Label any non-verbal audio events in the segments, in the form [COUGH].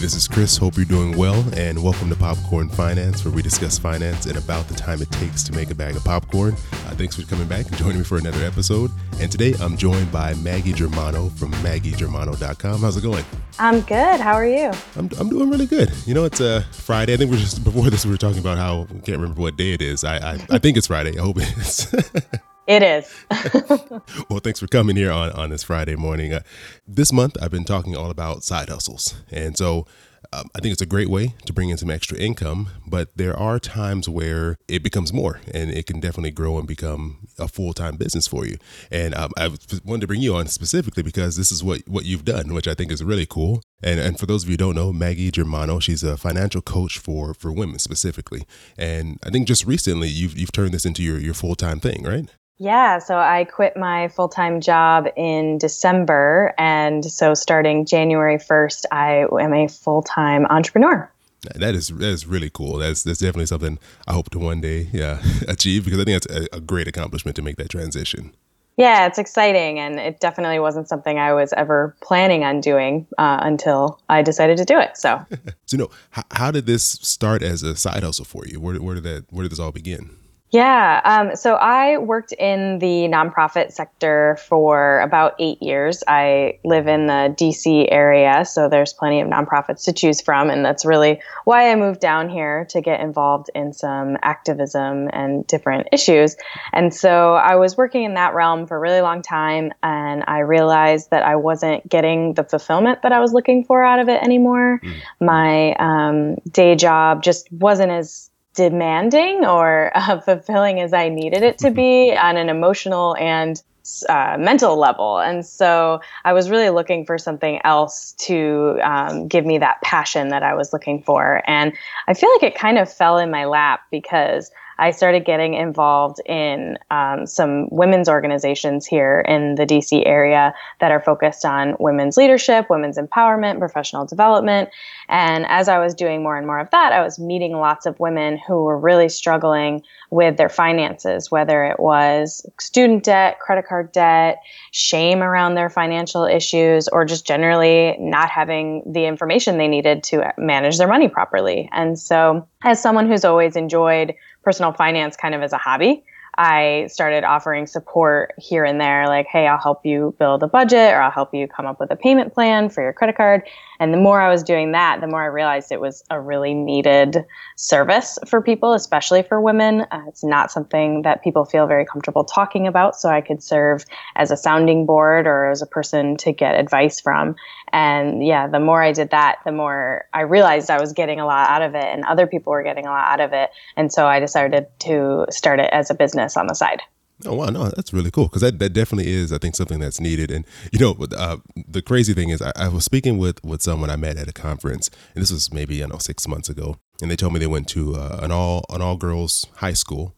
this is Chris. Hope you're doing well, and welcome to Popcorn Finance, where we discuss finance and about the time it takes to make a bag of popcorn. Uh, thanks for coming back and joining me for another episode. And today I'm joined by Maggie Germano from MaggieGermano.com. How's it going? I'm good. How are you? I'm, I'm doing really good. You know, it's a uh, Friday. I think we're just before this we were talking about how I can't remember what day it is. I I, I think it's Friday. I hope it is. [LAUGHS] It is. [LAUGHS] well, thanks for coming here on, on this Friday morning. Uh, this month, I've been talking all about side hustles. And so um, I think it's a great way to bring in some extra income, but there are times where it becomes more and it can definitely grow and become a full time business for you. And um, I wanted to bring you on specifically because this is what, what you've done, which I think is really cool. And, and for those of you who don't know, Maggie Germano, she's a financial coach for, for women specifically. And I think just recently you've, you've turned this into your, your full time thing, right? Yeah, so I quit my full time job in December. And so starting January 1st, I am a full time entrepreneur. That is that is really cool. That's that's definitely something I hope to one day yeah [LAUGHS] achieve because I think that's a, a great accomplishment to make that transition. Yeah, it's exciting, and it definitely wasn't something I was ever planning on doing uh, until I decided to do it. So, [LAUGHS] so you know, how, how did this start as a side hustle for you? Where, where did that where did this all begin? Yeah. Um, so I worked in the nonprofit sector for about eight years. I live in the DC area, so there's plenty of nonprofits to choose from. And that's really why I moved down here to get involved in some activism and different issues. And so I was working in that realm for a really long time. And I realized that I wasn't getting the fulfillment that I was looking for out of it anymore. Mm. My um, day job just wasn't as demanding or [LAUGHS] uh, fulfilling as I needed it to be [LAUGHS] on an emotional and uh, mental level. And so I was really looking for something else to um, give me that passion that I was looking for. And I feel like it kind of fell in my lap because I started getting involved in um, some women's organizations here in the DC area that are focused on women's leadership, women's empowerment, professional development. And as I was doing more and more of that, I was meeting lots of women who were really struggling with their finances, whether it was student debt, credit card debt, shame around their financial issues, or just generally not having the information they needed to manage their money properly. And so, as someone who's always enjoyed personal finance kind of as a hobby. I started offering support here and there, like, hey, I'll help you build a budget or I'll help you come up with a payment plan for your credit card. And the more I was doing that, the more I realized it was a really needed service for people, especially for women. Uh, it's not something that people feel very comfortable talking about. So I could serve as a sounding board or as a person to get advice from. And yeah, the more I did that, the more I realized I was getting a lot out of it and other people were getting a lot out of it. And so I decided to start it as a business on the side. Oh wow, no, that's really cool because that, that definitely is, I think, something that's needed. And you know, uh, the crazy thing is, I, I, was speaking with with someone I met at a conference, and this was maybe I don't know six months ago, and they told me they went to uh, an all an all girls high school,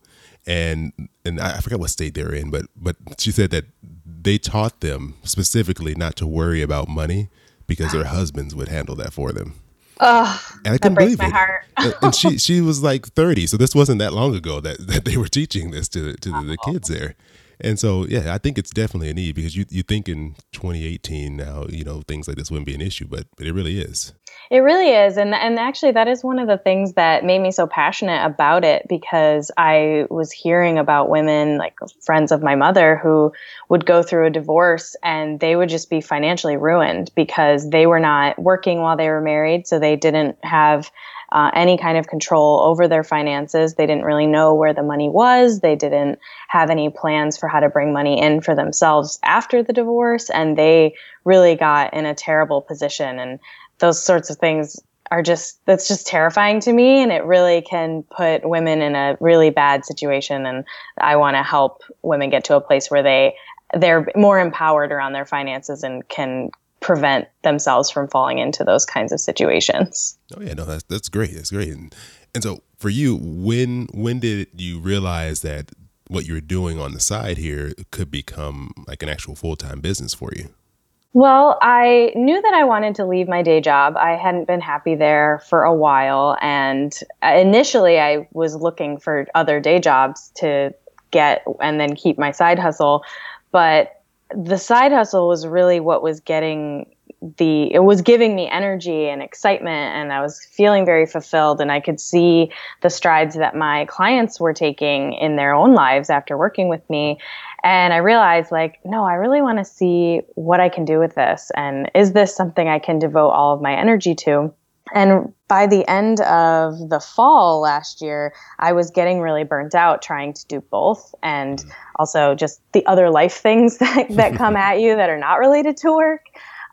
and and I forgot what state they're in, but but she said that they taught them specifically not to worry about money because their husbands would handle that for them. Oh, and I couldn't believe it. and she she was like 30, so this wasn't that long ago that, that they were teaching this to to the, the kids there. And so, yeah, I think it's definitely a need because you you think in 2018 now, you know, things like this wouldn't be an issue, but but it really is. It really is, and and actually, that is one of the things that made me so passionate about it because I was hearing about women, like friends of my mother, who would go through a divorce and they would just be financially ruined because they were not working while they were married, so they didn't have uh, any kind of control over their finances. They didn't really know where the money was. They didn't have any plans for how to bring money in for themselves after the divorce. And they really got in a terrible position. And those sorts of things are just, that's just terrifying to me. And it really can put women in a really bad situation. And I want to help women get to a place where they they're more empowered around their finances and can prevent themselves from falling into those kinds of situations. Oh yeah, no, that's that's great. That's great. And and so for you, when when did you realize that what you're doing on the side here could become like an actual full time business for you? Well, I knew that I wanted to leave my day job. I hadn't been happy there for a while. And uh, initially, I was looking for other day jobs to get and then keep my side hustle. But the side hustle was really what was getting the it was giving me energy and excitement and I was feeling very fulfilled and I could see the strides that my clients were taking in their own lives after working with me. And I realized like no I really want to see what I can do with this and is this something I can devote all of my energy to and by the end of the fall last year, I was getting really burnt out trying to do both and mm. also just the other life things [LAUGHS] that, that [LAUGHS] come at you that are not related to work.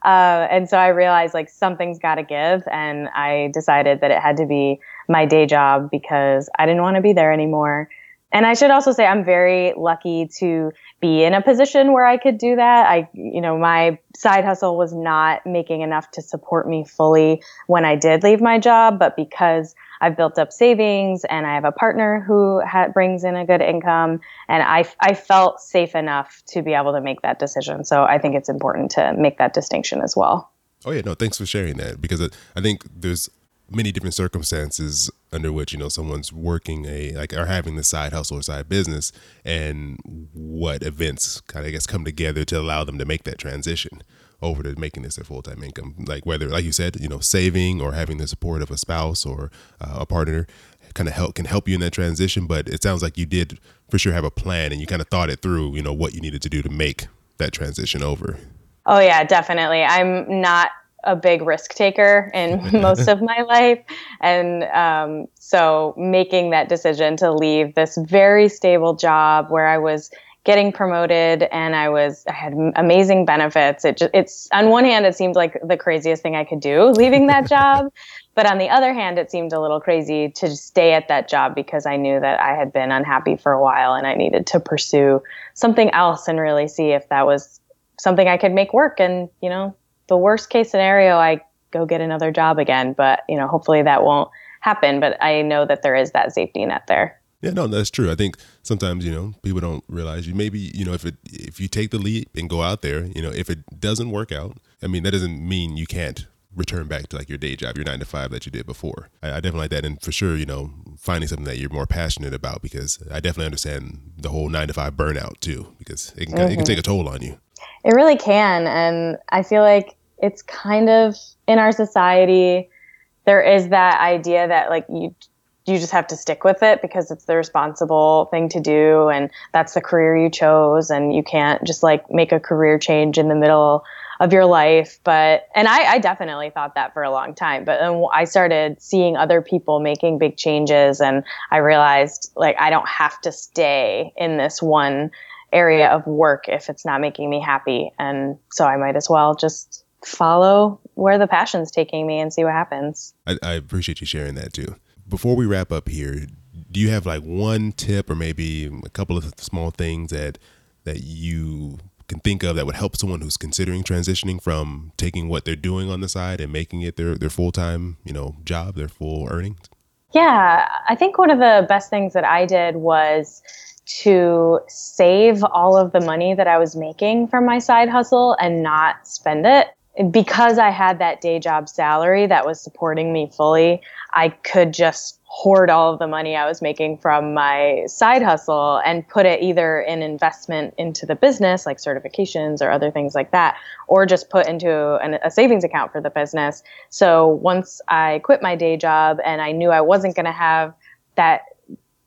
Uh, and so I realized like something's got to give. And I decided that it had to be my day job because I didn't want to be there anymore. And I should also say I'm very lucky to be in a position where I could do that. I, you know, my side hustle was not making enough to support me fully when I did leave my job, but because I've built up savings and I have a partner who ha- brings in a good income, and I, I felt safe enough to be able to make that decision. So I think it's important to make that distinction as well. Oh yeah, no, thanks for sharing that because I think there's many different circumstances under which you know someone's working a like are having the side hustle or side business and what events kind of I guess come together to allow them to make that transition over to making this their full-time income. Like whether like you said you know saving or having the support of a spouse or uh, a partner kind of help can help you in that transition but it sounds like you did for sure have a plan and you kind of thought it through you know what you needed to do to make that transition over. Oh yeah definitely. I'm not a big risk taker in [LAUGHS] most of my life. And um, so making that decision to leave this very stable job where I was getting promoted and I was I had amazing benefits. It just, it's on one hand it seemed like the craziest thing I could do leaving that [LAUGHS] job, but on the other hand it seemed a little crazy to stay at that job because I knew that I had been unhappy for a while and I needed to pursue something else and really see if that was something I could make work and, you know, the worst case scenario, I go get another job again. But you know, hopefully that won't happen. But I know that there is that safety net there. Yeah, no, that's true. I think sometimes you know people don't realize you maybe you know if it if you take the leap and go out there, you know if it doesn't work out, I mean that doesn't mean you can't return back to like your day job, your nine to five that you did before. I, I, definitely like that, and for sure, you know, finding something that you're more passionate about because I definitely understand the whole nine to five burnout too because it can mm-hmm. it can take a toll on you. It really can, and I feel like it's kind of in our society there is that idea that like you you just have to stick with it because it's the responsible thing to do and that's the career you chose and you can't just like make a career change in the middle of your life. But and I, I definitely thought that for a long time but then i started seeing other people making big changes and i realized like i don't have to stay in this one area of work if it's not making me happy. And so i might as well just follow where the passion's taking me and see what happens. I, I, appreciate you sharing that too. Before we wrap up here, do you have like one tip or maybe a couple of small things that that you can think of that would help someone who's considering transitioning from taking what they're doing on the side and making it their, their full time, you know, job, their full earnings? Yeah, I think one of the best things that I did was to save all of the money that I was making from my side hustle and not spend it because I had that day job salary that was supporting me fully, I could just hoard all of the money I was making from my side hustle and put it either in investment into the business, like certifications or other things like that, or just put into an, a savings account for the business. So once I quit my day job and I knew I wasn't going to have that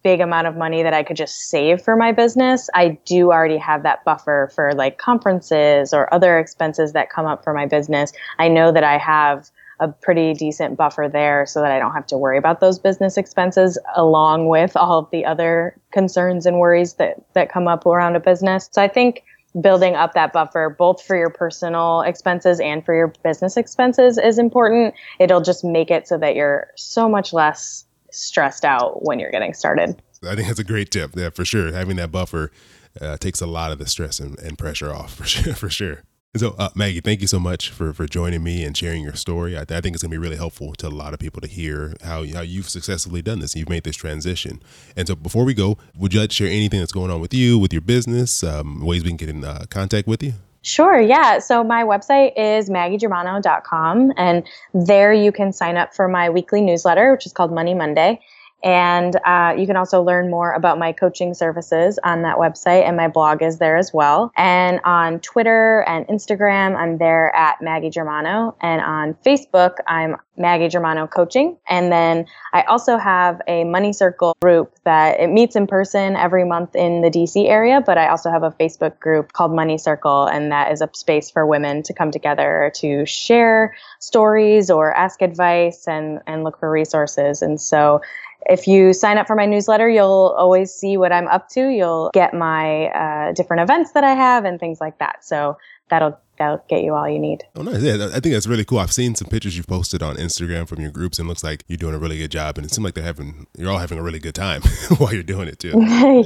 big amount of money that I could just save for my business, I do already have that buffer for like conferences or other expenses that come up for my business. I know that I have a pretty decent buffer there so that I don't have to worry about those business expenses along with all of the other concerns and worries that that come up around a business. So I think building up that buffer both for your personal expenses and for your business expenses is important. It'll just make it so that you're so much less stressed out when you're getting started. I think that's a great tip. Yeah, for sure. Having that buffer uh, takes a lot of the stress and, and, pressure off [LAUGHS] for sure. For sure. So, uh, Maggie, thank you so much for, for joining me and sharing your story. I, I think it's going to be really helpful to a lot of people to hear how, how you've successfully done this. You've made this transition. And so, before we go, would you like to share anything that's going on with you, with your business, um, ways we can get in uh, contact with you? Sure, yeah. So my website is maggiegermano.com, and there you can sign up for my weekly newsletter, which is called Money Monday. And uh, you can also learn more about my coaching services on that website, and my blog is there as well. And on Twitter and Instagram, I'm there at Maggie Germano. And on Facebook, I'm Maggie Germano Coaching. And then I also have a Money Circle group that it meets in person every month in the DC area, but I also have a Facebook group called Money Circle, and that is a space for women to come together to share stories or ask advice and, and look for resources. And so if you sign up for my newsletter, you'll always see what I'm up to. You'll get my uh, different events that I have and things like that. So that'll that'll get you all you need. Oh, nice. Yeah, I think that's really cool. I've seen some pictures you've posted on Instagram from your groups, and looks like you're doing a really good job. And it seems like they're having you're all having a really good time [LAUGHS] while you're doing it too. [LAUGHS]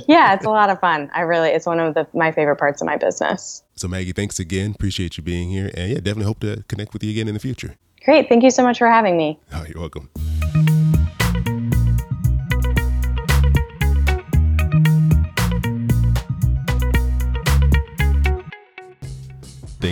yeah, it's a lot of fun. I really it's one of the my favorite parts of my business. So Maggie, thanks again. Appreciate you being here, and yeah, definitely hope to connect with you again in the future. Great. Thank you so much for having me. Oh, you're welcome.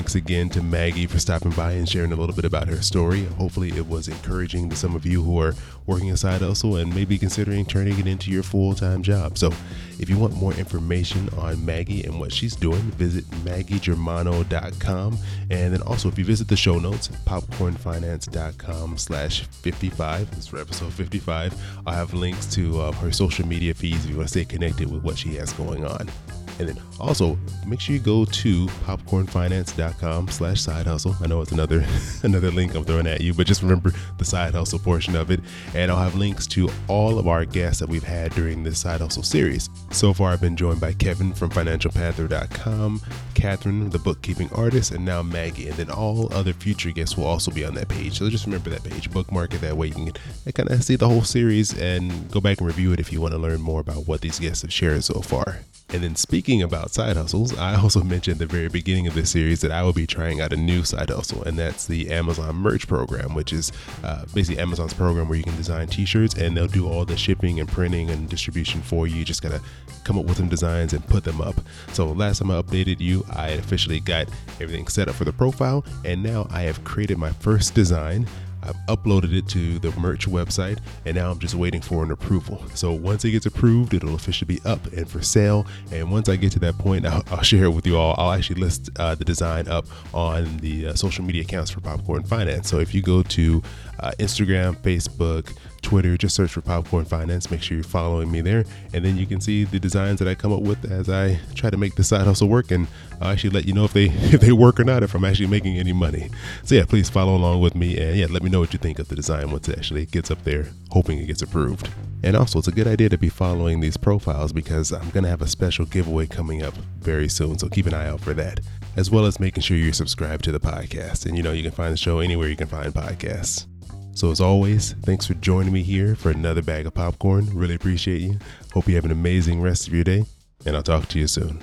Thanks again to Maggie for stopping by and sharing a little bit about her story. Hopefully, it was encouraging to some of you who are working a side hustle and maybe considering turning it into your full time job. So, if you want more information on Maggie and what she's doing, visit maggiegermano.com. And then also, if you visit the show notes, popcornfinance.com slash 55, this is for episode 55, I'll have links to uh, her social media feeds if you want to stay connected with what she has going on. And then also make sure you go to popcornfinance.com slash side hustle. I know it's another [LAUGHS] another link I'm throwing at you, but just remember the side hustle portion of it. And I'll have links to all of our guests that we've had during this side hustle series. So far I've been joined by Kevin from financialpanther.com, Catherine, the bookkeeping artist, and now Maggie. And then all other future guests will also be on that page. So just remember that page, bookmark it that way you can kind of see the whole series and go back and review it if you want to learn more about what these guests have shared so far. And then speaking about side hustles, I also mentioned at the very beginning of this series that I will be trying out a new side hustle, and that's the Amazon Merch Program, which is uh, basically Amazon's program where you can design T-shirts and they'll do all the shipping and printing and distribution for you. You just gotta come up with some designs and put them up. So last time I updated you, I officially got everything set up for the profile, and now I have created my first design. I've uploaded it to the merch website and now I'm just waiting for an approval. So once it gets approved, it'll officially be up and for sale. And once I get to that point, I'll, I'll share it with you all. I'll actually list uh, the design up on the uh, social media accounts for Popcorn Finance. So if you go to uh, Instagram, Facebook, Twitter, just search for Popcorn Finance. Make sure you're following me there, and then you can see the designs that I come up with as I try to make the side hustle work. And I'll actually let you know if they [LAUGHS] if they work or not, if I'm actually making any money. So yeah, please follow along with me, and yeah, let me know what you think of the design once it actually gets up there. Hoping it gets approved. And also, it's a good idea to be following these profiles because I'm gonna have a special giveaway coming up very soon. So keep an eye out for that as well as making sure you're subscribed to the podcast. And you know, you can find the show anywhere you can find podcasts. So, as always, thanks for joining me here for another bag of popcorn. Really appreciate you. Hope you have an amazing rest of your day, and I'll talk to you soon.